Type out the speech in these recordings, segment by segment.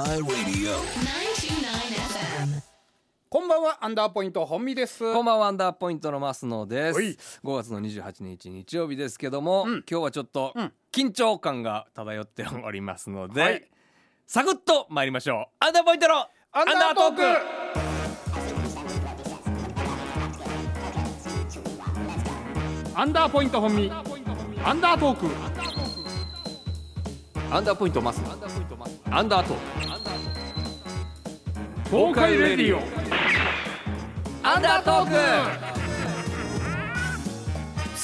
Radio. 929FM. こんばんはアンダーポイント本美です。こんばんはアンダーポイントの増野です。はい。5月の28日日曜日ですけども、うん。今日はちょっとうん。緊張感が漂っておりますので、はい。サクッと参りましょう。アンダーポイントのアンダートーク。アンダーポイント本美アンダートーク。アンダーポイント増野アンダート。ーク東海レディオ。アンダートーク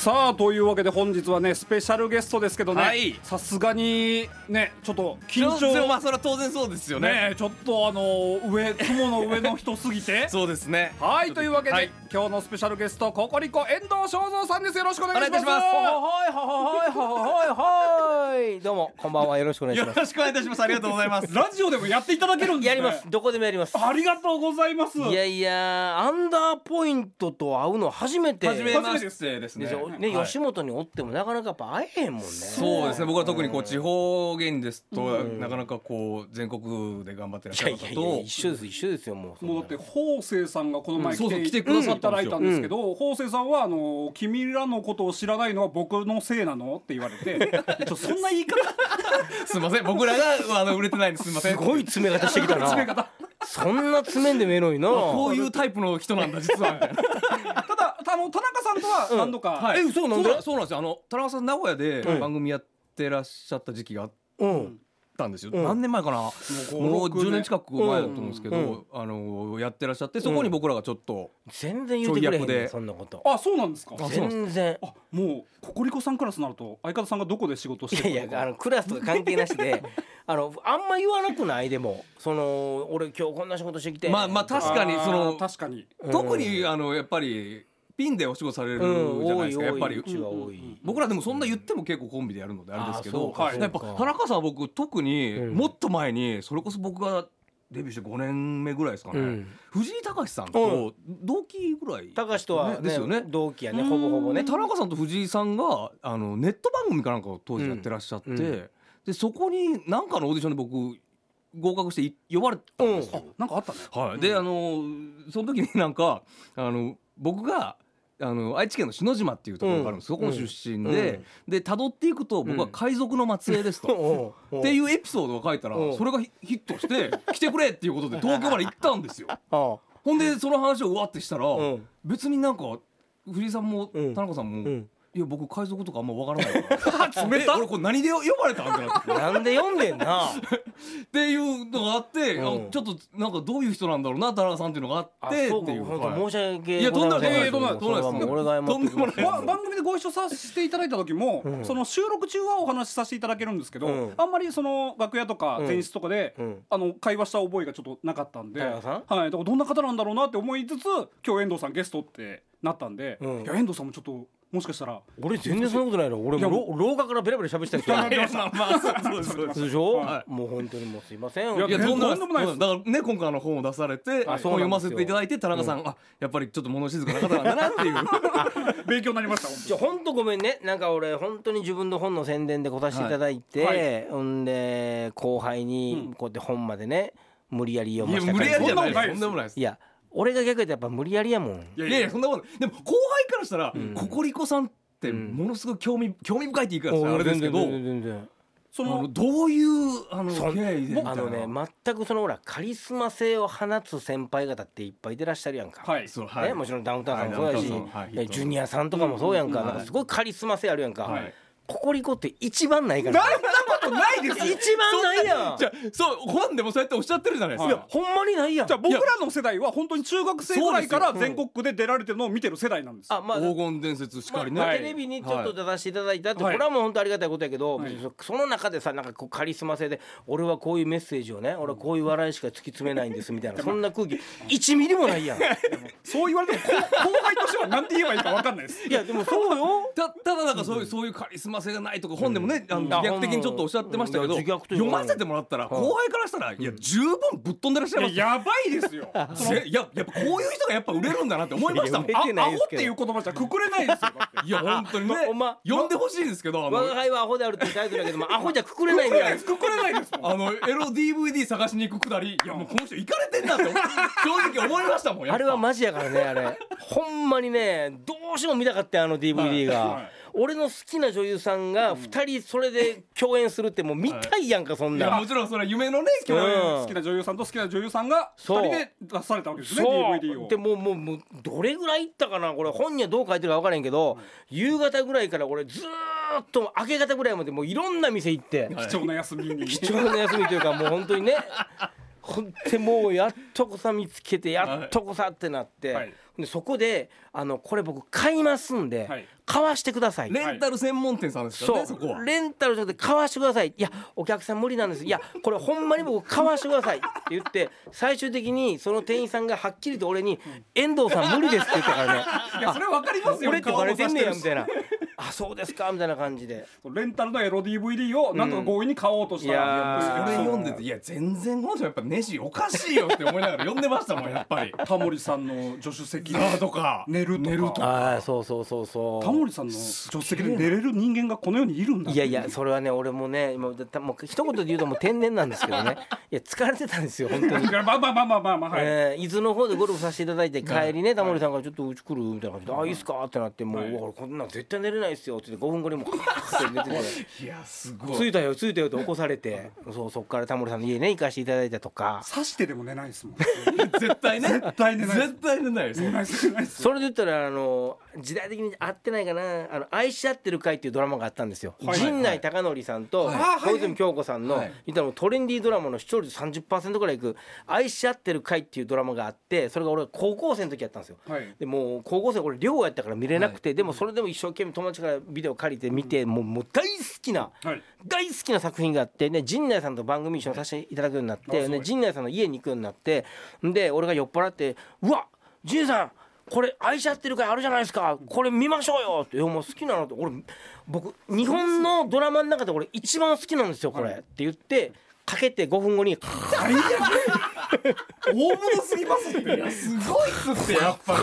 さあというわけで本日はねスペシャルゲストですけどねはい。さすがにねちょっと緊緊張まあ張それは当然そうですよね。ねちょっとあの上雲の上の人すぎて。そうですね。はいというわけで、はい。今日のスペシャルゲストココリコ遠藤正蔵さんです。よろしくお願いします。お願いいたします。はいはいはいはいはいどうもこんばんは。よろしくお願いしよます。ろしくお願いいたします。ありがとうございます。ラジオでもやっていただけるんですね。やります。どこでもやります。ありがとうございます。いやいやアンダーポイントと会うの初めて。初めましてですねね、はい。吉本におってもなかなかやっぱ会えへんもんね。そうですね。僕は特にこう地方芸人ですと、うん。なかなかこう全国で頑張ってらっいしゃる方と一緒です一緒ですよもうもうだって法政さんがこの前うんそうそう来て,、来てくださいただいったんですけど、法政さんはあの「君らのことを知らないのは僕のせいなの?」って言われて ちょそんな言い方？すみません。僕らがあの売れてないんです。すみません。すごい詰め方してきたな。詰め方。そんな詰めんでもええのにな。こういうタイプの人なんだ実は あの田中さんとは何度か、はい。え嘘なんで？そうそうなんですよ。あの田中さん名古屋でうん。番組やってらっしゃった時期があっうんたんですよ、うん。何年前かな？もう5 6 10年。近く前だと思うんですけど、うん。あのやってらっしゃってそこに僕らがちょっと、全然言うてくれへんそんなこと。あそうなんですか？全然。あもうココリコさんクラスになると相方さんがどこで仕事しいてるのか。やいやあのクラスとか関係なしで あのあんま言わなくない？でもその俺今日こんな仕事してきて。まあまあ確かにその確かに。うん。特にあのやっぱりピンでお仕事されるじうんゃないですか、やっぱり。僕らでもそんな言っても結構コンビでやるのであれですけどはいやっぱ田中さんは僕特にうん。もっと前にそれこそ僕がデビューして5年目ぐらいですかね、うん。藤井隆さんと同期ぐらい、高橋とは、ねですよね。同期やねほぼほぼね。で田中さんと藤井さんがあのネット番組かなんかを当時やってらっしゃって、うん。うんでそこに何かのオーディションで僕合格してい呼ばれたんですよ、なんかあったね。はい、であのその時になんかあの僕があの愛知県の篠島っていうところがあるんです、うん。そこの出身で、で辿っていくと僕は海賊の末裔ですと。おうおう。っていうエピソードが書いたらう。んそれがヒヒットして来てくれっていうことで東京まで行ったんですよ。あ。ほんでその話をうわってしたらうん。別になんか藤井さんもうん。田中さんもうんいや僕海賊とかあんまわからない。か ら冷たえ俺これ何で呼ばれたんってなって。なんで読んでんな。っていうのがあって、うん。あちょっとなんかどういう人なんだろうな田中さんっていうのがああってっていう。本申し訳いやとんでもない。とんでもない。とんでもない。ば番組でご一緒させていただいた時も、うん。その収録中はお話しさせていただけるんですけど、うん。あんまりその楽屋とかうん前室とかで、うん。あの会話した覚えがちょっとなかったんで、田中さん？はい、だからどんな方なんだろうなって思いつつ今日遠藤さんゲストってなったんで、うん。いや遠藤さんもちょっともしかしたら。俺全然そんなことないの俺いやもろ廊下からベラベラ喋ってた人。いやまあまあそうです。そうです。でしょ、はもう本当にもうすいませんいやいやとんでもないだからね今回あの本を出されてあ本読ませていただいて田中さん、あやっぱりちょっと物静かな方なんだなっていう。勉強になりました本じゃあ本当ごめんね。なんか俺本当に自分の本の宣伝で来させていただいて、はい。はほんで後輩にこうやって本までね無理やり読いやませた無理やりじゃないとんでもないです。いや俺が逆やったらやっぱ無理やりやもん。当いやいやそんなことでも後輩からしたら、ん。ココリコさんってものすごい興味興味深いって言い方したらあれですけど全然そあののどういうあのあのね全くそのほらカリスマ性を放つ先輩方っていっぱいいてらっしゃるやんか、はいそうはい。ね、もちろんダウンタウンさんもそうやし、はいジュニアさんとかもそうやんか,、うん。なんかすごいカリスマ性あるやんか、はいココリコって一番ないから。そんなことないですよ。一番ないやん。じゃあそう本でもそうやっておっしゃってるじゃないですか、はいほんまにないやん。じゃあ僕らの世代は本当に中学生ぐらいから全国区で出られてるのを見てる世代なんです。よあまあ黄金伝説しかりね、テレビにちょっと出させていただいたって、はい。これはもう本当ありがたいことやけど、はい。その中でさなんかこうカリスマ性で俺はこういうメッセージをね俺はこういう笑いしか突き詰めないんですみたいなそんな空気1ミリもないやん。いそう言われても後後輩としては何て言えばいいか分かんないです。やでもそうよ。たただなんかそういう、そういうカリスマませがないとか本でもね、あの自虐的にちょっとおっしゃってましたけど、読ませてもらったら後輩からしたら、いや十分ぶっ飛んでらっしゃいます。いややばいですよ。いややっぱこういう人がやっぱ売れるんだなって思いましたもん。アホっていう言葉じゃくくれないですよ いや本当にね。ま読んでほしいんですけど我が輩はアホであるってタイトルだけどもアホじゃくくれないぐらいくくれないですあのエロ DVD 探しに行くくだりいやもうこの人行かれてんなって正直思いましたもんあれはマジやからねあれほんまにねどうしても見たかったよあの DVD が、はい俺の好きな女優さんが2人それで共演するってもう見たいやんかそんな、いやもちろんそれは夢のね好きなうん好きな女優さんと好きな女優さんがそう。二人で出されたわけですねそう。DVD を。でもうもうもうどれぐらいいったかなこれ本にはどう書いてるか分からへんけど、夕方ぐらいから俺ずーっと明け方ぐらいまでもういろんな店行って、貴重な休みに。貴重な休みというかもう本当にね。ほんでもうやっとこさ見つけてやっとこさってなって、はいでそこであのこれ僕買いますんで、はい。買わしてください。レンタル専門店さんですからねそそこは。うレンタルじゃなくて買わしてください。いやお客さん無理なんです。いやこれほんまに僕買わしてください。って言って最終的にその店員さんがはっきりと俺に「遠藤さん無理です」って言ったからね。いやそれわかりますよ。俺ってバレてんねやみたいな「あそうですか」みたいな感じで。レンタルのエロ DVD をなんとか強引に買おうとしたら、うんいやーそれ読んでていや全然この人やっぱネジおかしいよって思いながら読んでましたもんやっぱり。タモリさんの助手席でとか。寝るとか。寝るとか。ああそうそうそうそう。タモリさんの助手席で寝れる人間がこの世にいるんだいやいやそれはね俺もねもうだもう一言で言うともう天然なんですけどね。いや疲れてたんですよ本当に。い。やまあまあまあまあまあまあはい、えー伊豆の方でゴルフさせていただいて帰りねタモリさんが「ちょっとうち来る?」みたいな感じで「あいいっすか?」ってなってもうはい。こんなん絶対寝れないっすよ」って言って5分後にもうて寝てて。いやす「ご着いたよ着いたよ」って起こされて。そうそっからタモリさんの家ね行かせていただいたとか。刺してでも寝ないですもん。絶対ね。絶対寝ないです。絶対寝ないです。寝それで言ったらあの時代的に合ってないかな「あの愛し合ってる会」っていうドラマがあったんですよ、はい陣内孝則さんとはい。小泉京子さんの、はい。言ったらもうトレンディードラマの視聴率30%ぐらいいく「愛し合ってる会」っていうドラマがあってそれが俺高校生の時やったんですよ。はい。でもう高校生俺寮やったから見れなくて、でもそれでも一生懸命友達からビデオ借りて見て、もうもう大好きなはい。大好きな作品があってね陣内さんと番組一緒にさせていただくようになって、ね、陣内さんの家に行くようになってで俺が酔っ払って「うわ陣さんこれ愛し合ってる会あるじゃないですか。これ見ましょうよ」って「いやもう好きなの?」って。俺僕日本のドラマの中で俺一番好きなんですよこれ、って言ってかけて5分後に最悪。大物すぎますって。すごいっすって。やっぱ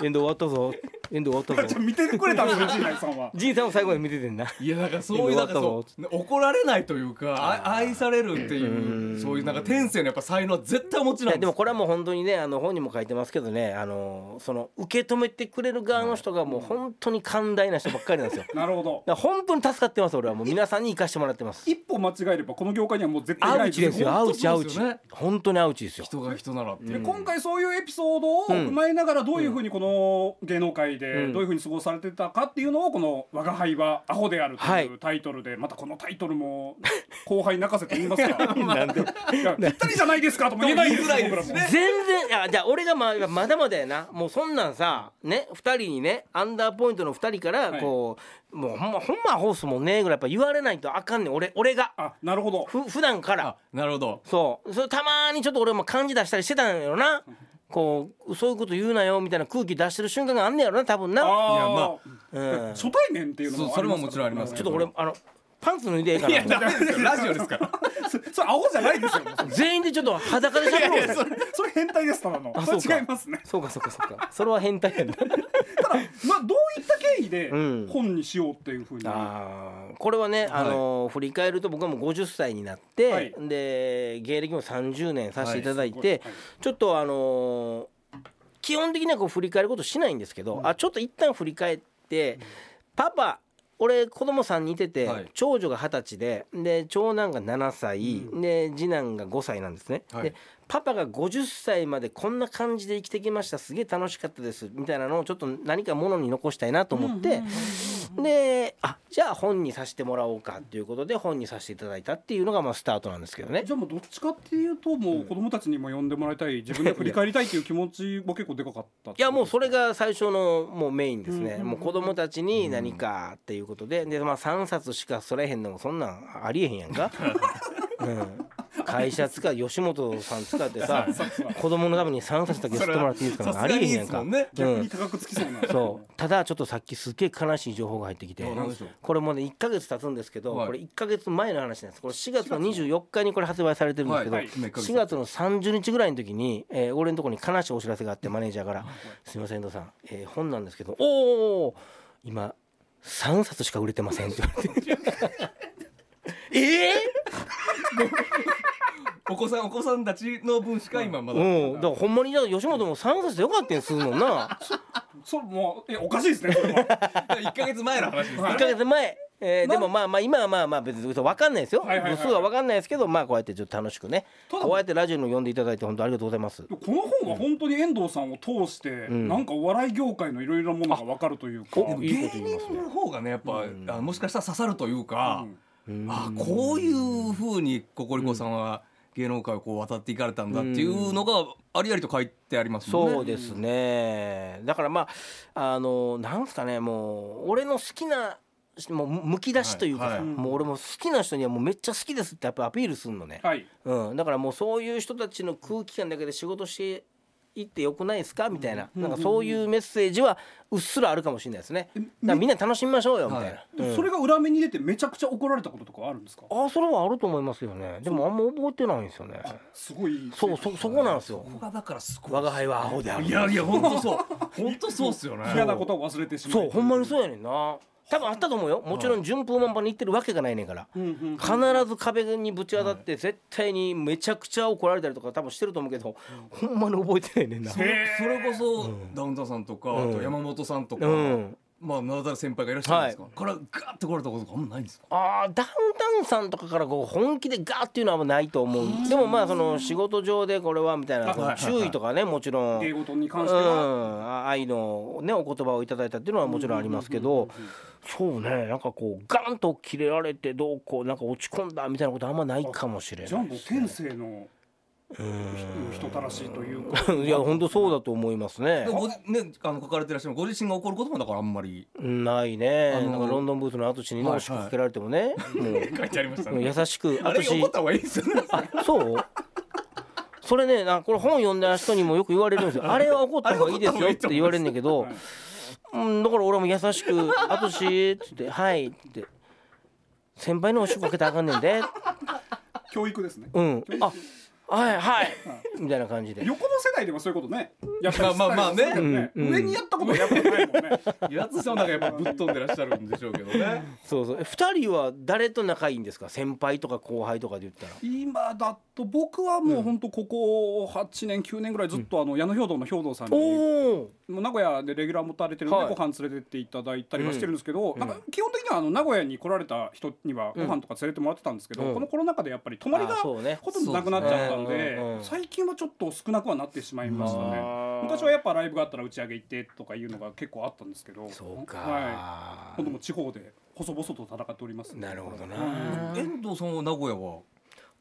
り「エンド終わったぞエンド終わったぞじゃあ見ててくれたんですよ陣内さんは」陣さんも最後まで見ててんな。いやだからそういうなんかそう怒られないというかあ愛されるっていうそういうなんか天性のやっぱ才能は絶対お持ちいなんです。やでもこれはもう本当にねあの本にも書いてますけどねあのその受け止めてくれる側の人がもう本当に寛大な人ばっかりなんですよ。なるほど。ら本当に助かってます俺は。もう皆さんに生かしてもらってます。一歩間違えればこの業界にはもう絶対いアない。ウチですよ。アウチアウチ。本当にアウチですよ。人が人ならって。今回そういうエピソードを踏まえながらどういうふうにこの芸能界でうん。どういうふうに過ごされてたかっていうのをこの「我が輩はアホである」とはい。いうタイトルでまたこのタイトルも後輩泣かせと言いますか いやぴったりじゃないですかとも言えないんですよ僕らも全然いやじゃあ俺がまあまだまだやな。もうそんなんさね2人にねアンダーポイントの2人からこう、もうほんまほんまアホっすもんねぐらいやっぱ言われないとあかんねん俺俺が。あなるほど。ふ普段から。あなるほど。そう。それたまにちょっと俺も感じ出したりしてたんやろなこうそういうこと言うなよみたいな空気出してる瞬間があんねやろな多分な、いやまうん、ち初対面っていうのもそれももちろんありますょっと俺あのパンツ脱いでええかいやなダメですよ。ラジオですから。そそれアホじゃないですよ。全員でちょっと裸でしゃべろうぜ。それそれ変態ですただの。そあそうか。れ違いますね。そうかそうかそうか。それは変態やな ただまあどういった経緯でうん。本にしようっていうふうに？あーこれはね、あのー振り返ると僕はもう50歳になって、はい。で芸歴も30年させていただいて、はいちょっとあのー基本的にはこう振り返ることしないんですけど、あちょっと一旦振り返って、パパ俺子供3人いてて、はい。長女が二十歳でで長男が7歳、で次男が5歳なんですね。はい。でパパが50歳までこんな感じで生きてきました。すげえ楽しかったです。みたいなのをちょっと何かものに残したいなと思って、であじゃあ本にさせてもらおうかっていうことで本にさせていただいたっていうのがまあスタートなんですけどね。じゃあもうどっちかっていうともう子供たちにも読んでもらいたい自分で振り返りたいっていう気持ちも結構でかかったいやもうそれが最初のもうメインですね、もう子供たちに何かっていうことで。で、まあ、3冊しかそれへんのもそんなんありえへんやんか、うん、会社使う吉本さん使ってさ 子供のために3冊だけ吸ってもらっていいですかありえへんやんか。ですもんね。逆に高くつきそうなそう。ただちょっとさっきすっげえ悲しい情報が入ってきて。これもね1か月経つんですけど、はい。これ1か月前の話なんです。これ4月の24日にこれ発売されてるんですけど、はい。はい。4月の30日ぐらいの時に、えー俺のところに悲しいお知らせがあってマネージャーから「すいません遠藤さん、えー本なんですけどおお今3冊しか売れてません」って言われて。ええお子さんお子さんたちの分しか今まだ、うん。だからほんまにだから吉本も3冊でよかったんするもんな。それもうえおかしいですねそれは。1か月前の話です1か月前、えーでもまあまあ今はまあまあ別に分かんないですよ。はいはいはい。部数は分かんないですけどまあこうやってちょっと楽しくねこうやってラジオに呼んでいただいて本当ありがとうございます。この本は本当に遠藤さんを通して、ん。なんかお笑い業界のいろいろなものが分かるというか。おいいこと言いますね。芸人の方がねやっぱ、あもしかしたら刺さるというか、うん。あこういうふうにココリコさんは芸能界をこう渡っていかれたんだっていうのがありありと書いてありますね。そうですね。だからまああのなんすかねもう俺の好きなもうむき出しというかさ、はいはい。もう俺も好きな人にはもうめっちゃ好きですってやっぱアピールするのね、はい。うん、だからもうそういう人たちの空気感だけで仕事していってよくないですか？みたいな,、なんかそういうメッセージはうっすらあるかもしれないですね。だからみんな楽しみましょうよみたいな、はい。うん。それが裏目に出てめちゃくちゃ怒られたこととかあるんですか？あそれはあると思いますよね。でもあんま覚えてないんですよね。すごい。そうそそこなんですよ。ここがだからすごい。我が輩はアホであるいやいや本当そう。本当そうっすよね。嫌なことを忘れてしまそうほんまにそうやねんな多分あったと思うよ。もちろん順風満帆に行ってるわけがないねんから、うんうん必ず壁にぶち当たって絶対にめちゃくちゃ怒られたりとか多分してると思うけど、ほんまに覚えてないねんな。それそれこそ、ダウンタウンさんとか、うん。あと山本さんとか、うん。まあ名だたる先輩がいらっしゃるんですか、からガーって来られたこととかあんまないんですか？あーダウンさんとかからこう本気でガーっていうのはあんまないと思うでもまあその仕事上でこれはみたいな注意とかねもちろん。芸事に関うしては、ん、あ愛のねお言葉をいただいたっていうのはもちろんありますけど。そうね。なんかこうガンと切れられてどうこうなんか落ち込んだみたいなことあんまないかもしれじゃあないもう天性の人たらしいというか。いや本当そうだと思いますね。ごじねあの書かれてらっしゃるご自身が怒ることもだからあんまり。ないね。あのなんかロンドンブーツの淳にねはい押しかけられてもね 書いてありましたもう優しくあれ淳怒った方がいいですよね。あそう？それねなこれ本読んだ人にもよく言われるんですよ。あれは怒った方がいいですよって言われるんだけどうん、だから俺も優しく「淳」っつって「はい」って「先輩のおしっこかけたらあかんねんで」教育ですね。うん。あはいはい。みたいな感じで。横の世代でもそういうことね。やっぱりまあまあまあね伝えるんうん。上にやったことはやっぱないもんね。やつさんなんかやっぱぶっ飛んでらっしゃるんでしょうけどね。そうそう。え二人は誰と仲いいんですか？先輩とか後輩とかで言ったら。今だと僕はもう本当ここ8年9年ぐらいずっとあの矢野兵道の兵道さんにおおもう名古屋でレギュラー持たれてるんではい。ご飯連れてっていただいたりはしてるんですけど、なんか基本的にはあの名古屋に来られた人にはご飯とか連れてもらってたんですけど、うん。このコロナ禍でやっぱり泊まりがあそうね。ほとんどなくなっちゃったんそうでうんうん。最近はちょっと少なくはなってしまいましたね。昔はやっぱライブがあったら打ち上げ行ってとかいうのが結構あったんですけど。そうか、はい、今度も地方で細々と戦っておりますなるほどな、遠藤さんは名古屋は？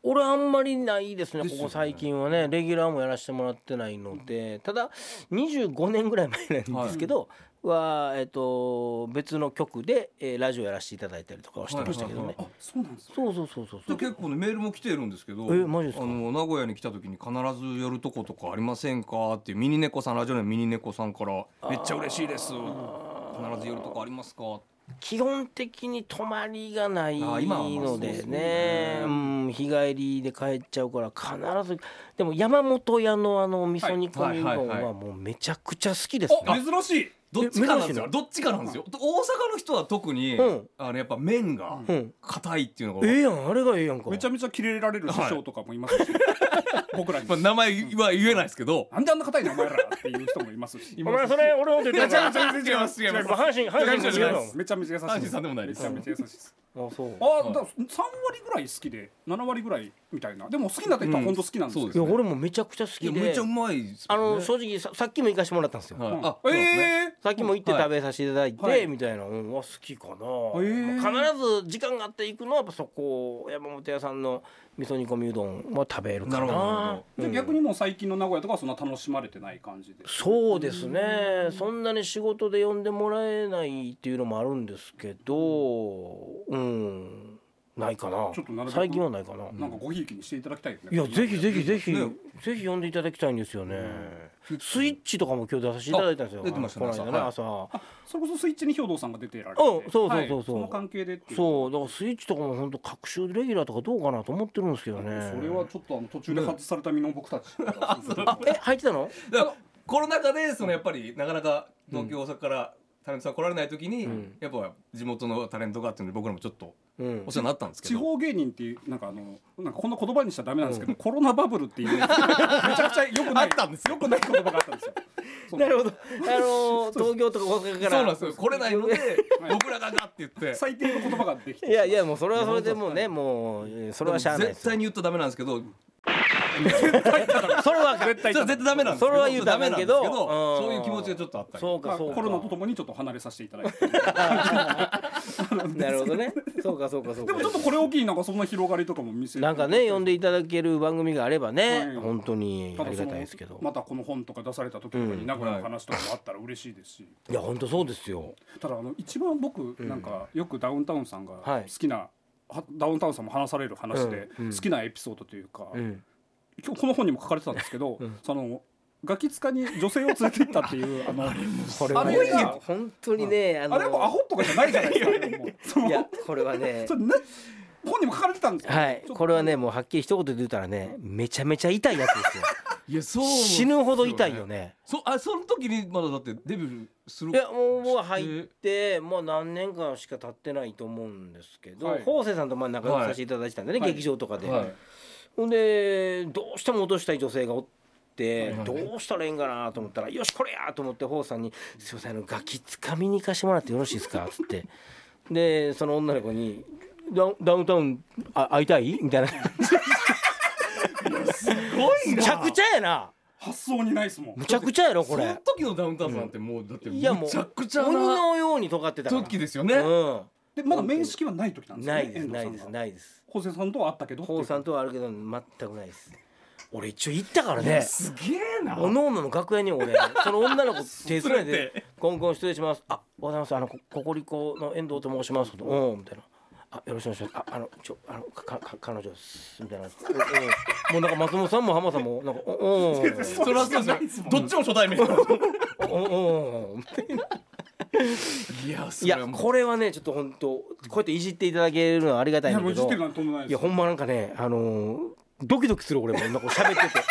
俺あんまりないですねですよね。ここ最近はね。レギュラーもやらせてもらってないので。ただ25年ぐらい前なんですけど、はえっと別の局で、えーラジオやらせていただいたりとかはしてましたけどね、はいはいあそうなんですね。そうそうそうそうそう。で結構ねメールも来てるんですけどえマジですか？あの名古屋に来た時に必ず寄るとことかありませんかっていうミニ猫さんラジオネームミニ猫さんからめっちゃ嬉しいです。必ず寄るとこありますか？基本的に泊まりがないのでね。ね。うん日帰りで帰っちゃうから必ず。でも山本屋のあの味噌煮込みうどんはいはい。はいははもうめちゃくちゃ好きですね、あ珍しいどっちかなんですよ。どっちかなんですよ。大阪の人は特に、うん。あのやっぱ麺がうん。硬いっていうのが、ええやんあれがええやんか。めちゃめちゃキレられる師匠とかもいますし、僕らに。まあ、名前は言えないですけど。なんであんな硬いのお前らっていう人もいますし。お前それ俺のこと言ってるから違います違います。阪神阪神違います。違うのめちゃめちゃ優しい阪神さんでもないです。めちゃめちゃ優しいですあそう。あだから3割ぐらい好きで7割ぐらいみたいな。でも好きになった人は本当好きなんですよ、うんいや俺もめちゃくちゃ好いやきでめっちゃうまいですあもんねの正直ささっきも行かしてもらったんですよ、はい。うん。あそうですね。えさっきも行ってはい。食べさせていただいて、はい。みたいな、うん、は好きかな、ー。必ず時間があって行くのはやっぱそこ山本屋さんの味噌煮込みうどんは食べるかな。なるほ逆にもう最近の名古屋とかはそんな楽しまれてない感じで。そうですね。そんなに仕事で呼んでもらえないっていうのもあるんですけどうんないかな。ちょっとなるべく最近はないかな、なんかごひいきにしていただきたいよね。いやぜひぜひぜひ、ね。ぜひ呼んでいただきたいんですよね、スイッチとかも今日出させていただいたんですよ。あ出てましたねこの間ね朝。朝、それこそスイッチに兵頭さんが出てられて。うんそうそうそうそう。はい。その関係でそうだからスイッチとかも本当各週レギュラーとかどうかなと思ってるんですけどね。それはちょっとあの途中で外された身の僕たちあ え入ってたの？だからコロナ禍でそのやっぱりなかなか東京大阪からタレントさん来られない時に、やっぱ地元のタレントがっていうので僕らもちょっとうん。お世話になったんですけ地ど、方芸人っていうなんかあのなんかこんな言葉にしちゃダメなんですけど、コロナバブルっていう めちゃくちゃ良くないあったんですよ。良くない言葉があったんですよ。なるほど。あのー東京とか大阪から。そうなんですよ。来れないので僕らがガッて言って。最低の言葉ができていやいやもうそれはそれでもうねもうえーそれはしゃあないですよ。絶対に言ったらダメなんですけど それは絶対絶対ダメなんですそれは言うダメなんですけどうん。そういう気持ちがちょっとあったり。そうかそうか。コロナとともにちょっと離れさせていただいて。なるほどね。そうかそうかそうか。でもちょっとこれ大きいなんかそんな広がりとかも見せてなんかね呼んでいただける番組があればね、はい。本当にありがたいですけど、またこの本とか出された時とかに名古屋の話とかもあったら嬉しいですし、いや本当そうですよ。ただあの一番僕なんかよくダウンタウンさんがはい。好きな、はダウンタウンさんも話される話で好きなエピソードというか、うん。今日この本にも書かれてたんですけど、そのガキ使に女性を連れて行ったっていう あのこれあれが本当にね、あのあれはもうアホとかじゃないじゃないですかいやこれはね それね本にも書かれてたんですよはい。これはねもうはっきり一言で言ったらねめちゃめちゃ痛いやつですよいやそう死ぬほど痛いよね。そあその時にまだだってデビューするいやもう入ってもう何年間しか経ってないと思うんですけど、はい。方正さんとまあ仲良くさせていただいてたんでね、はい。劇場とかで、はい。ほんでどうしても落としたい女性がおって、はい。どうしたらいいんかなと思ったら「よしこれや!」と思って方さんに「すいませんあのガキつかみに行かしてもらってよろしいですか?」っつって。でその女の子に「ダウンダウンタウンあ会いたい?」みたいな。す ごいむちゃくちゃやな。発想にないですもん。むちゃくちゃやろこそのれ時のダウンタウンさんってもうだっていやもうむちゃくちゃ鬼なのように尖ってたから。時ですよね、うん。でまだ面識はない時なんですないですないです遠藤さんがないですホセさんとはあったけどホウさんとはあるけど全くないです。俺一応行ったからね。すげえな。おのおのの楽屋に俺 その女の子手伝い連れでて「コンコン失礼します」「あおはようございますあのこココリコの遠藤と申します」と「うん」みたいな「あよろしくお願いします」あ「あのちょあのかかか彼女です」みたいな「うん。うんもうなんか松本さんも浜さんもなんか「おうん」それはそうですよ。どっちも初対面。おうんうん」いやそいやこれはねちょっと本当こうやっていじっていただけるのはありがたいんだけど。いやほんまなんかねあのードキドキする俺もなんか喋ってて。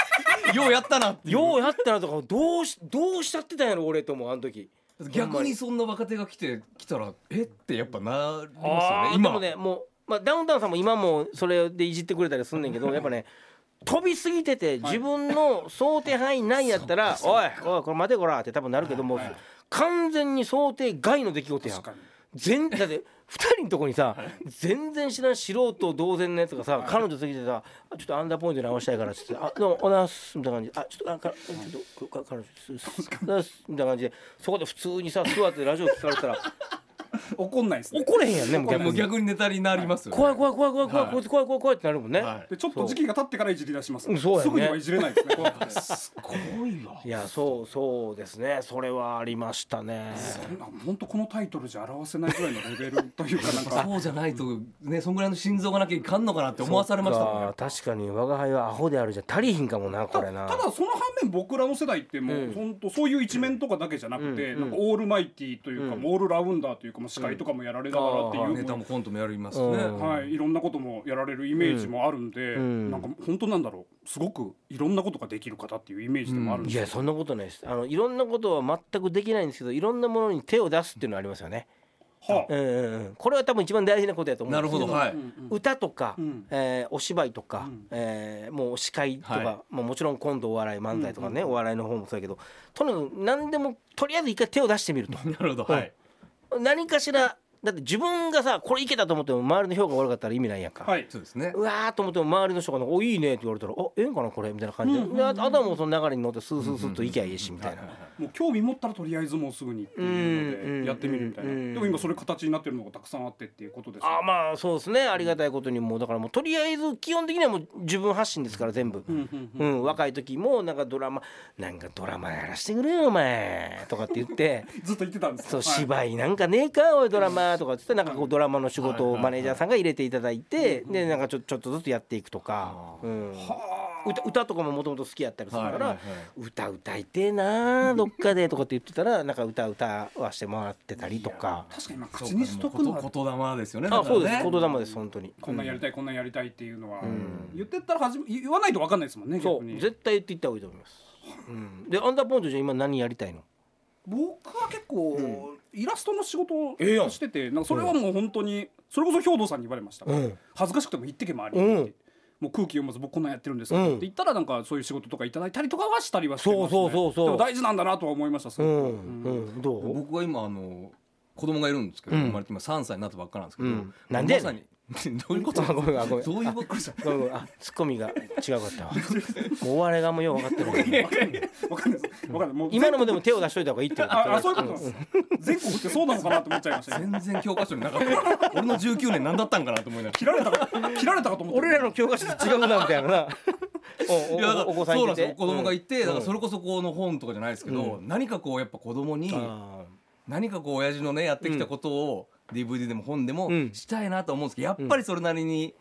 ようやったなようやったなとかどうしどうしちゃってたんやろ俺と思うあの時逆にそんな若手が来て来たらえ？ってやっぱなりますよね今。でもねもう、まあ、ダウンタウンさんも今もそれでいじってくれたりすんねんけど やっぱね飛びすぎてて自分の想定範囲内やったら「おいおいこれ待てこら」って多分なるけどもう完全に想定外の出来事やん全だって2人のとこにさ全然知らん素人同然のやつがさ彼女すぎてさあ「ちょっとアンダーポイント直したいから」っつって「あどうもおなす」みたいな感じで「あちょっとあかちょっとか彼女すすみたいな感じでそこで普通にさ座ってラジオ聞かれたら 怒んないですね。怒れへんやんねもうこれもう逆に。逆にネタになりますよね。怖い怖い怖い怖い怖いはい。怖い怖い怖いってなるもんね、はい。でちょっと時期が経ってからいじり出します、うんそうやね。すぐにはいじれないですね。怖くてすごいわ。いやそうそうですね。それはありましたね。本当このタイトルじゃ表せないぐらいのレベルというかなんか。そうじゃないとねそんぐらいの心臓がなきゃいかんのかなって思わされましたもん。ねそっか確かに我が輩はアホであるじゃ足りひんかもなこれな。ただその反面僕らの世代ってもう、うん。本当そういう一面とかだけじゃなくて、うん。なんかオールマイティーというか、うん。オールラウンダーというか、まあ、司会とかもやられながらっていう、うん。ネタもコントもやりますね、うん。はい、いろんなこともやられるイメージもあるんで、うん。なんか本当なんだろう。すごくいろんなことができる方っていうイメージでもあるんですよ。いやそんなことないです。あのいろんなことは全くできないんですけどいろんなものに手を出すっていうのはありますよね、はあ。うんうんうん、これは多分一番大事なことやと思うんなですけるほど。はい、うんうん歌とか、うん。えーお芝居とか、うん。えーもう司会とか、はい。まあ、もちろんコントお笑い漫才とかね、うんお笑いの方もそうやけどとにかく何でもとりあえず一回手を出してみると。なるほど。はい、何かしらだって自分がさこれいけたと思っても周りの評価が悪かったら意味ないやんか、はいそうですね。うわーと思っても周りの人がなんか「おいいね」って言われたら「あええんかなこれ」みたいな感じで,、うん。うんうんでああとはもうその流れに乗ってスースースーっといきゃいいしみたいな、もう興味持ったらとりあえずもうすぐにっていうのうんでやってみるみたいな、うんでも今それ形になってるのがたくさんあってっていうことですよあまあそうですね。ありがたいことに。もうだからもうとりあえず基本的にはもう自分発信ですから全部。うんうんうん。うん、若い時もなんかドラマなんかドラマやらしてくれよお前とかって言って。ずっと言ってたんですそうはい。芝居なんかねえかおいドラマなとかっつってなん。かこうドラマの仕事をマネージャーさんが入れていただいてでなんかちょちょっとずつやっていくとか、うん、歌歌とかももともと好きやったりするから、はいはいはい。歌歌いてえなどっかでとかって言ってたらなんか歌歌わしてもらってたりとか。確かに口にしとくのは。言霊ですよねあそうです。言霊です本当に。こんなん。やりたいこんなんやりたいっていうのはん。言ってったらはじめ言わないと分かんないですもんねそう絶対言っていった方がいいと思います、うん、でアンダーポイントじゃあ今何やりたいの？僕は結構イラストの仕事をしててなんかそれはもう本当にそれこそ兵藤さんに言われました。うん。恥ずかしくても言ってけ周りうんにって。もう空気読まず僕こんなんやってるんですけどうん。って言ったらなんかそういう仕事とかいただいたりとかはしたりはしてますね。そうそうそうそう。でも大事なんだなとは思いましたすごく。うん、うん。うん、どう？僕は今あの子供がいるんですけど、うん。生まれて今3歳になったばっかなんですけど、うん。なんでまさに どういうこと？あごめんあごめん。どういうばっかりじゃごめんごめん。あ ツッコミが違うかったわ。もうお笑いがもうよう分かってるわ分かんない。分かんない。でかんない。もう今のもでも手を出しといた方がいいってことああそういうことなんです全国ってそうなのかなと思っちゃいました全然教科書になかった。俺の19年何だったんかなと思いなが切ら。れたか切られたかと思って俺らの教科書と違うなみたいなな。お いやだからお子さんそういてて。なんですよ。子供がいて、だからそれれこそこの本とかじゃないですけど、何かこうやっぱ子供にあ何かこう親父のねやってきたことを DVD でも本でもうん。したいなと思うんですけどやっぱりそれなりに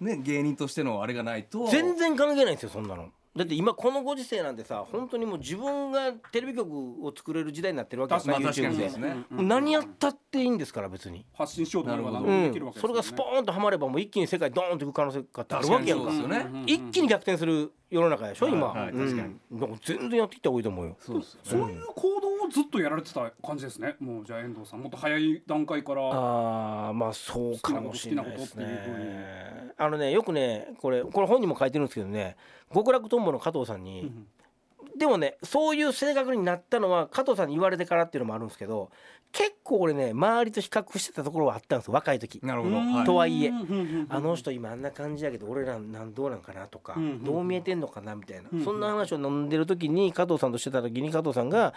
ね芸人としてのあれがないとー全然関係ないんですよそんなの。だって今このご時世なんてさ本当にもう自分がテレビ局を作れる時代になってるわけですかに YouTube で確かにそうですね。何やったっていいんですから別に。発信しようと思えばなるほど。何でもできうん。るわけですよねそれがスポーンとはまればもう一気に世界ドーンといく可能性があるわけやんか。ね、うん。一気に逆転する世の中でしょ今、はいはい。うん。確かに。だから全然やってきた方がいいと思うよ。そうですよそういう行ずっとやられてた感じですね。もうじゃあ遠藤さんもっと早い段階からああまあそうかもしれないですね。あのねよくねこれこれ本にも書いてるんですけどね極楽とんぼの加藤さんに、んでもねそういう性格になったのは加藤さんに言われてからっていうのもあるんですけど結構俺ね周りと比較してたところはあったんですよ若い時。なるほど、はい。とはいえあの人今あんな感じやけど俺らなんどうなんかなとか、うんうんどう見えてんのかなみたいな、うん。そんな話を飲んでる時に加藤さんとしてた時に加藤さんが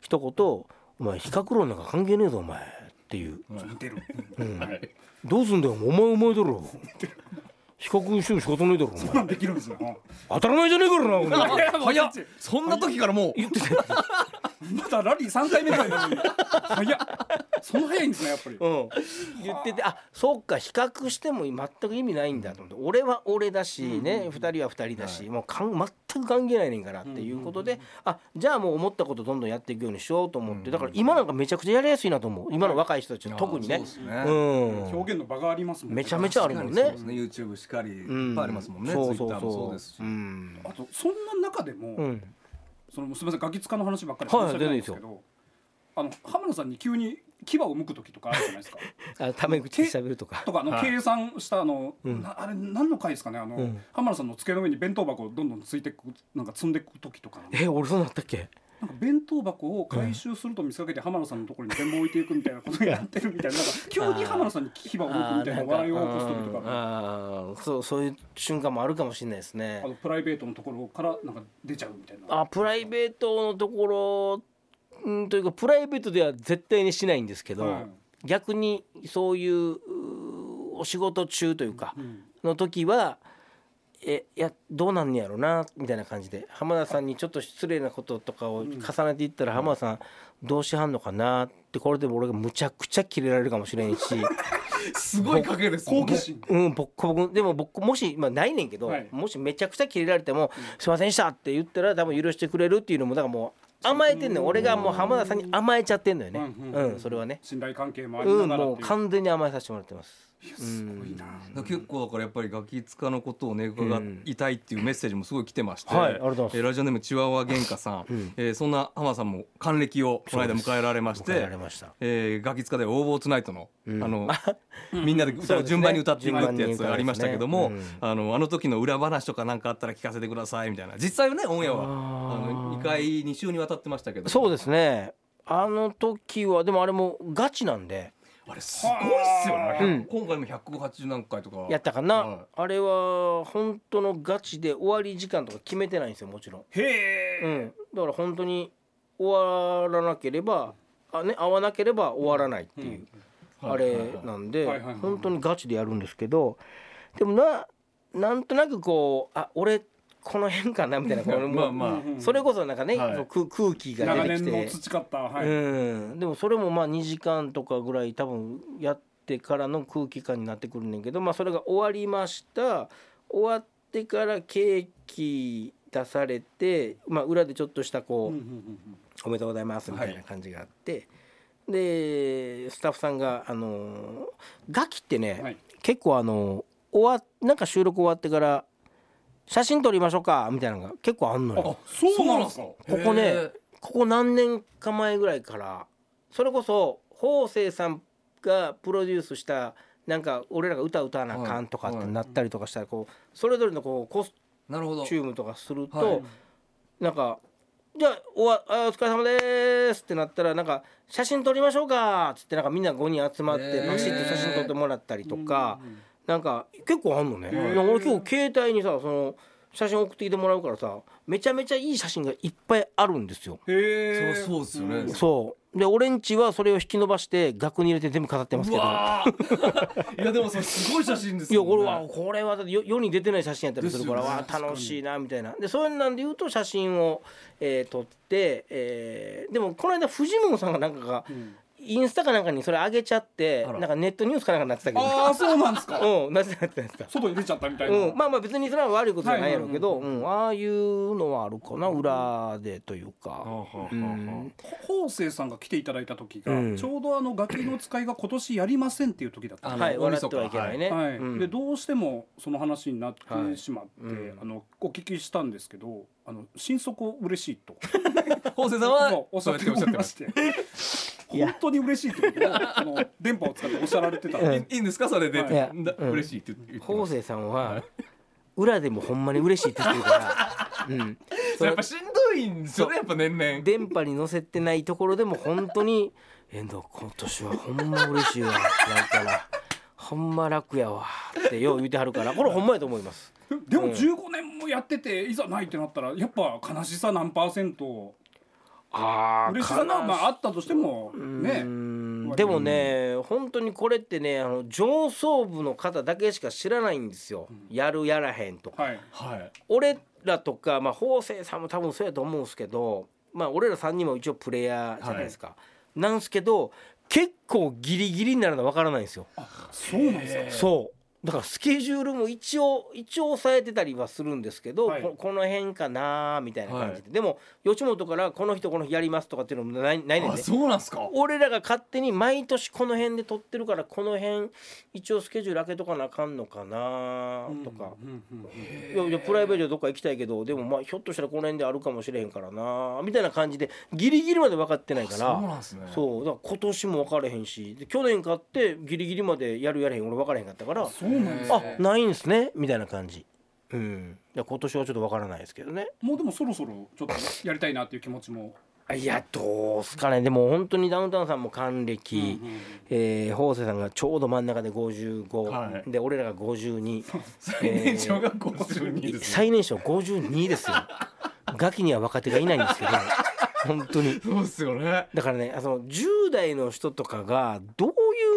一言「お前比較論なんか関係ねえぞお前」っていう。似てる。うん。どうすんだよお前お前だろ。比較しても仕方ないだろお前。できるんですよ。当たり前じゃねえからなお前。早っ。そんな時からもう。言ってたまだラリー3回目ぐらいなのに早っ。そんな早いんですねやっぱり。うん、言っててあそうか比較しても全く意味ないんだと思って。俺は俺だしね、二人は二人だし、もうかん全く関係ないねんからっていうことで、あじゃあもう思ったことどんどんやっていくようにしようと思って。だから今なんかめちゃくちゃやりやすいなと思う。今の若い人たち特にね。ね。うん。表現の場がありますもんめちゃめちゃあるもんね。確かにそうですね。YouTube しかりいっぱいありますもんね、そうそう。Twitter もそうですし、うん。あとそんな中でも、うんそのすみませんガキ使の話ばっかりし訳ないんですけど、あの浜田さんに急に牙を剥く時とかあるじゃないですか。あタメ口るとか。とかあの、はい。計算したあの、ん。なあれ何の回ですかね？あの、うん。浜田さんの机の上に弁当箱をどんどんついてくなんか積んでいく時とか。え俺そうなったっけ？なんか弁当箱を回収すると見せかけて浜田さんのところに全部置いていくみたいなことをやってるみたいななんか急に浜田さんに牙を剥くみたいな笑いを起こす時とかそうそういう瞬間もあるかもしれないですね。あのプライベートのところからなんか出ちゃうみたいな。あプライベートのところうんというかプライベートでは絶対にしないんですけど、はい。逆にそういうお仕事中というかうん。の時はえいやどうなんねやろなみたいな感じで浜田さんにちょっと失礼なこととかを重ねていったら浜田さんどうしはんのかなってこれでも俺がむちゃくちゃキレられるかもしれんし。すごい賭けですもんね好奇心うん、僕僕でも僕もし、まあ、ないねんけど、はい。もしめちゃくちゃキレられても「すいませんでした」って言ったら多分許してくれるっていうのもだからもう甘えてんね。ん俺がもう浜田さんに甘えちゃってんのよね。うんうん、それはね。信頼関係もありうんながらう。もう完全に甘えさせてもらってますすごいな、結構だからやっぱりガキ使のことをね伺いたいっていうメッセージもすごい来てまして、うございえーラジオネームチワワ玄華さん、えーそんな浜田さんも還暦をこの間迎えられましてえーガキ使で「オーボーツナイトの」ん。あの みんなで歌そうですね。う順番に歌っていくってやつありましたけども、ね。あのあの時の裏話とか何かあったら聞かせてくださいみたいな。実際はねオンエアはあの2回2週にわたってましたけど。そうですね。あの時はでもあれもガチなんであれすごいっすよね、うん。今回も180何回とか。やったかな、はあれは本当のガチで終わり時間とか決めてないんですよもちろん。へえ、うん、だから本当に終わらなければあ、ね、会わなければ終わらないっていう、あれなんではいはいはい。本当にガチでやるんですけどでもななんとなくこうあ俺この辺かなみたいなこの まあまあ。それこそなんかね、はい。空空気が長出てきて、年の培ったはい、うん、でもそれもまあ2時間とかぐらい多分やってからの空気感になってくるねんけど、まあ、それが終わりました。終わってからケーキ出されて、まあ、裏でちょっとしたこう、おめでとうございますみたいな感じがあって、でスタッフさんがあのガキってね、はい。結構あの終わなんか収録終わってから写真撮りましょうかみたいなのが結構あんのよ。あそうなんですか？ここねここ何年か前ぐらいからそれこそ方正さんがプロデュースしたなんか俺らが歌歌わなあかんとかってなったりとかしたらこうそれぞれのこうコスチュームとかすると、はい。なんか「じゃあおわあお疲れ様です」ってなったらなんか「写真撮りましょうか」っつってなんかみんな5人集まってパシッと写真撮ってもらったりとか、うんうんなんか結構あんのね。へーなんか俺今日携帯にさその写真送ってきてもらうからさめちゃめちゃいい写真がいっぱいあるんですよ。へえそうそうですよね。そう。で俺んちはそれを引き伸ばして額に入れて全部飾ってますけうど いやでもそれすごい写真ですいやよね俺はこれはだって世世に出てない写真やったりするからね。わあ楽しいなみたいな。でそういうなんで言うと写真を、えー撮って、えーでもこの間フジモンさんがなんかがうんインスタかなんかにそれ上げちゃってあら。なんかネットニュースかなんかになってたけど。ああそうなんですか。うんなってたなってた。外に出ちゃったみたいな、うん、まあまあ別にそれは悪いことじゃないやろうけど、はいはいうんああいうのはあるかな裏でというか、はあはあはあうん。方正さんが来ていただいた時が、うん。ちょうどあのガキの使いが今年やりませんっていう時だった。んですはい笑ってはいけないね、はい。うん。でどうしてもその話になってしまって、うんあのお聞きしたんですけどあの心底嬉しいと。法政さんはおっしゃっておりまして本当に嬉しいってことをあの電波を使っておっしゃられてたいいいんですか？それで、嬉しいって言って言ってます方正さんは裏でもほんまに嬉しいって言ってるから、うん、それやっぱしんどいんですよねやっぱ年々。電波に乗せてないところでも本当に「遠藤今年はほんま嬉しいわ」って言ったら「ほんま楽やわ」ってよう言うてはるからこれほんまやと思います。でもうん。15年もやってていざないってなったらやっぱ悲しさ何パーセントあ嬉しさがまああったとしてもうねんでもね本当にこれってねあの上層部の方だけしか知らないんですよ、やるやらへんとか。はい。はい。俺らとかまあ法政さんも多分そうやと思うんですけどまあ俺ら3人も一応プレイヤーじゃないですか、なんすけど結構ギリギリになるの分からないんですよ。そうなんですか？そうだからスケジュールも一応一応抑えてたりはするんですけど、はい。ここの辺かなみたいな感じで、でも吉本からこの人この日やりますとかっていうのもないないね。んあでそうなんすか。俺らが勝手に毎年この辺で撮ってるからこの辺一応スケジュール開けとかなあかんのかなとか、いやいやプライベートでどっか行きたいけどでもまあひょっとしたらこの辺であるかもしれへんからなみたいな感じでギリギリまで分かってないかそうらなんすね。そう。だから今年も分かれへんし。で去年買ってギリギリまでやるやれへん俺分からへんかったからそうなんですあねないんですね。みたいな感じ。うん。いや今年はちょっと分からないですけどね。もうでもそろそろちょっとやりたいなっていう気持ちも。いやどうすかね。でも本当にダウンタウンさんも還暦、うんうんうん。えー、法政さんがちょうど真ん中で55、はい。で俺らが52最年少が52ですね。最年少52ですよ。ガキには若手がいないんですけど本当に。そうっすよね。だからねあの10代の人とかがどうい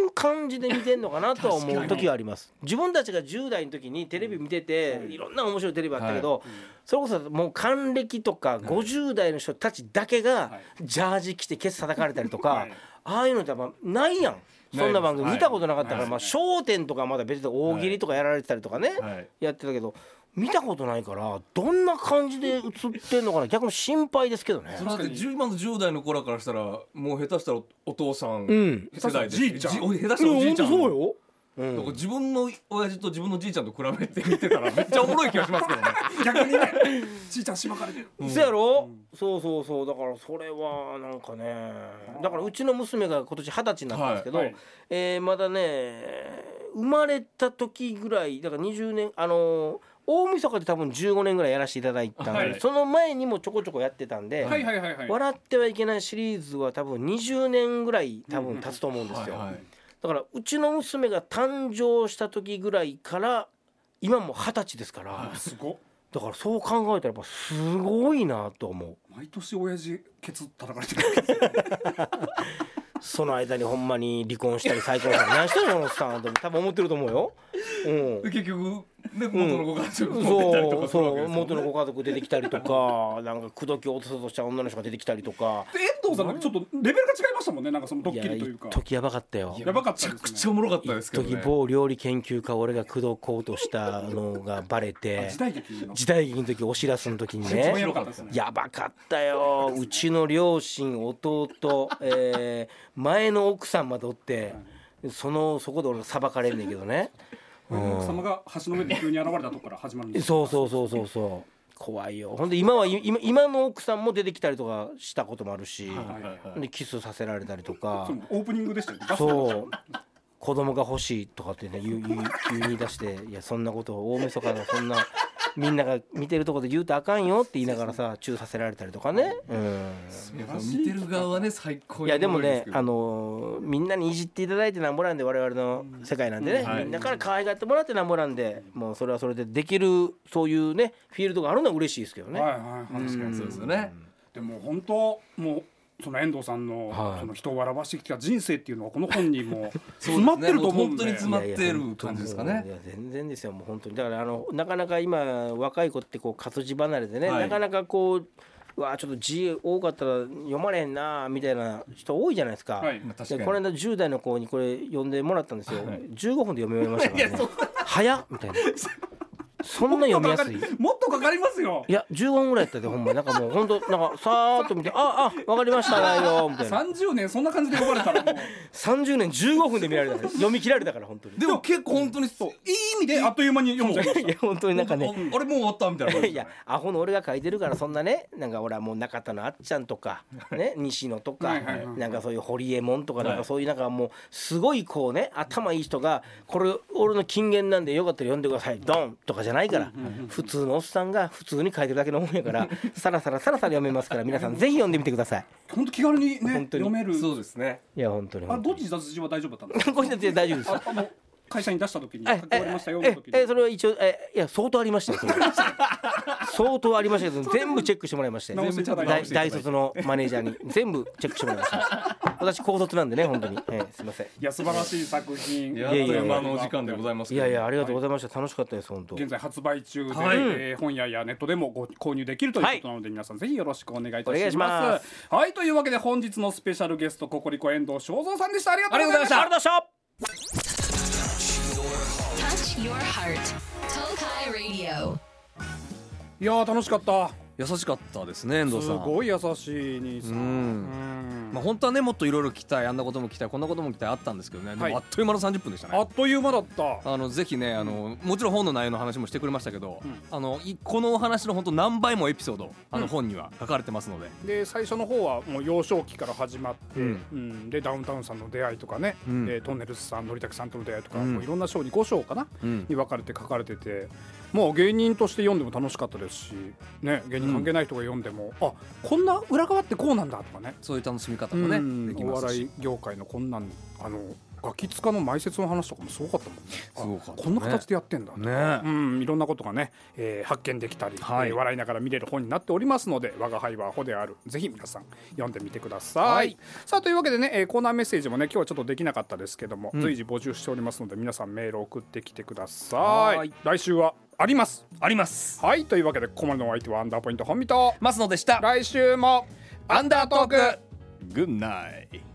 う感じで見てんのかなとは 思う時はあります。自分たちが10代の時にテレビ見てていろんな面白いテレビあったけど、それこそもう還暦とか50代の人たちだけがはい。ジャージ着てケツ叩かれたりとか、はい。ああいうのってやっぱないやん。そんな番組見たことなかったから、はい。まあ『笑点』とかまだ別で大喜利とかやられてたりとかね、はい。やってたけど見たことないからどんな感じで映ってんのかな？逆に心配ですけどね。そ。れだって10今の10代の頃からしたらもう下手したらお父さんうん。世代ですじいちゃん。下手したらおじいちゃんそうよ。うん。だから自分の親父と自分のじいちゃんと比べて見てたらめっちゃおもろい気がしますけどね。逆にねちいちゃんしばかれてる。そやろ、そうそうそう。だからそれはなんかねだからうちの娘が今年二十歳になったんですけど、はいはい。えーまだね生まれた時ぐらいだから20年あのー大晦日で多分15年ぐらいやらせていただいたんで、はい。その前にもちょこちょこやってたんで、笑ってはいけないシリーズは多分20年ぐらい多分経つと思うんですよ、だからうちの娘が誕生した時ぐらいから今も二十歳ですから、すごっ。だからそう考えたらやっぱすごいなと思う。毎年親父ケツ叩かれてるその間にほんまに離婚したり再婚したり。何してんのおっさん多分思ってると思うよ、うん。で、結局で元のご家族も出たりとそうかするわそう元のご家族出てきたりとか なんか口説き落とそうとした女の人が出てきたりとか。で遠藤さんなんかちょっとレベルが違いましたもんねなんかそのドッキリというか。一時やばかったよ。やばかっめちゃくちゃおもろかったですけど時ね某料理研究家を俺が口説こうとしたのがバレて。時代劇の。時代劇の時お知らせの時にね。ね。やばかったよ。うちの両親弟、えー前の奥さんまでおってそのそこで俺が裁かれんねんけどね奥様が橋の上で急に現れたとこから始まるんですそうそうそうそうそう。怖いよ。ほんで今は今今の奥さんも出てきたりとかしたこともあるし、はいでキスさせられたりとか。オープニングでしたよね。そう。子供が欲しいとかってね言う言う言い出していやそんなことを大晦日のそんなみんなが見てるとこで言うとあかんよって言いながらさチューさせられたりとかね、うん、見てる側はね最高にいやでもねあのーみんなにいじっていただいてなんぼなんで我々の世界なんでね、はい。みんなから可愛がってもらってなんぼなんでもうそれはそれでできるそういうねフィールドがあるのは嬉しいですけどね。はいはいはい。確かにそうですよね。でも本当もうその遠藤さんのはい。その人を笑わしてきた人生っていうのはこの本にも そう詰まってると思うんで。本当に詰まってる感じですかね。いや全然ですよもう本当に。だからあのなかなか今若い子ってこう活字離れでね、はい。なかなかこううわちょっと字多かったら読まれへんなみたいな人多いじゃないですか。はい。まあ確かに。でこの間10代の子にこれ読んでもらったんですよ、15分で読み終わりましたからね早っみたいな そんな読みやすい。もっとかかりますよ。いや15分ぐらいやったでほんまに。なんかもうほんとなんかさーっと見て「ああわかりましたよ」みたいな。30年そんな感じで呼ばれたらもう。30年15分で見られた。から読み切られたから本当に。でも結構本当にそう。いい意味でであっという間に読んじゃいましいや本当になんかね。ああれもう終わったみたいないやアホの俺が書いてるからそんなねなんか俺はもう中田のあっちゃんとか、ね、西野とかなんかそういう堀江門とかなんかそういうなんかもうすごいこうね頭いい人がこれ俺の金言なんでよかったら読んでください。ドンとかじゃないから普通のおっさんが普通に書いてるだけの本やから さらさらさらさら読めますから皆さんぜひ読んでみてください。た本当気軽にね読める。そうですね。いや本当にあどっち雑誌は大丈夫だったんですかこれだって大丈夫ですああの会社に出した時にえ書き終わりましたよえの時に。ええそれは一応えいや相当ありましたよ。そ れ相当ありましたけど全部チェックしてもらいまして。大大卒のマネージャーに全部チェックしてもらいました。私高卒なんでね 本当に、ええすいません。いや素晴らしい作品。いやいう間のお時間でございますいやいやありがとうございました。楽しかったです本当。現在発売中で、はい。えー本屋やネットでもご購入できるということなので、皆さんぜひよろしくお願いいたします。お願いします。はいというわけで本日のスペシャルゲストココリコ遠藤正蔵さんでした。ありがとうございましありがとうございた。ましたいやー楽しかった。優しかったですね遠藤すさん。ごい優しい兄さん。うん。うん。まあ本当はねもっといろいろ聞きたいあんなことも聞きたいこんなことも聞きたいあったんですけどね。ではい。もあっという間の30分でしたね。あっという間だった。あのぜひねあのもちろん本の内容の話もしてくれましたけど、うん。あのいこのお話の本当何倍もエピソードあうん。の本には書かれてますので、で最初の方はもう幼少期から始まって、うん。うん。でダウンタウンさんの出会いとかね、うん。でトンネルズさんのりたけさんとの出会いとか、うん。もういろんな章に5章かな、うん。に分かれて書かれててもう芸人として読んでも楽しかったですし、ね、芸人関係ない人が読んでも、あこんな裏側ってこうなんだとかね。そういう楽しみ方もね、うんできますし。お笑い業界のこんなんあのガキ使の埋設の話とかもすごかったもんね。こんな形でやってんだね。うん、いろんなことがね、えー発見できたり、はい。えー笑いながら見れる本になっておりますので我が輩はアホである。ぜひ皆さん読んでみてください、はい。さあというわけでね、えーコーナーメッセージもね今日はちょっとできなかったですけども、うん。随時募集しておりますので皆さんメールを送ってきてくださはい。い来週はあります。あります。はいというわけでここまでのお相手はアンダーポイント本見とマスノでした。来週も。アンダートーク。グッナイ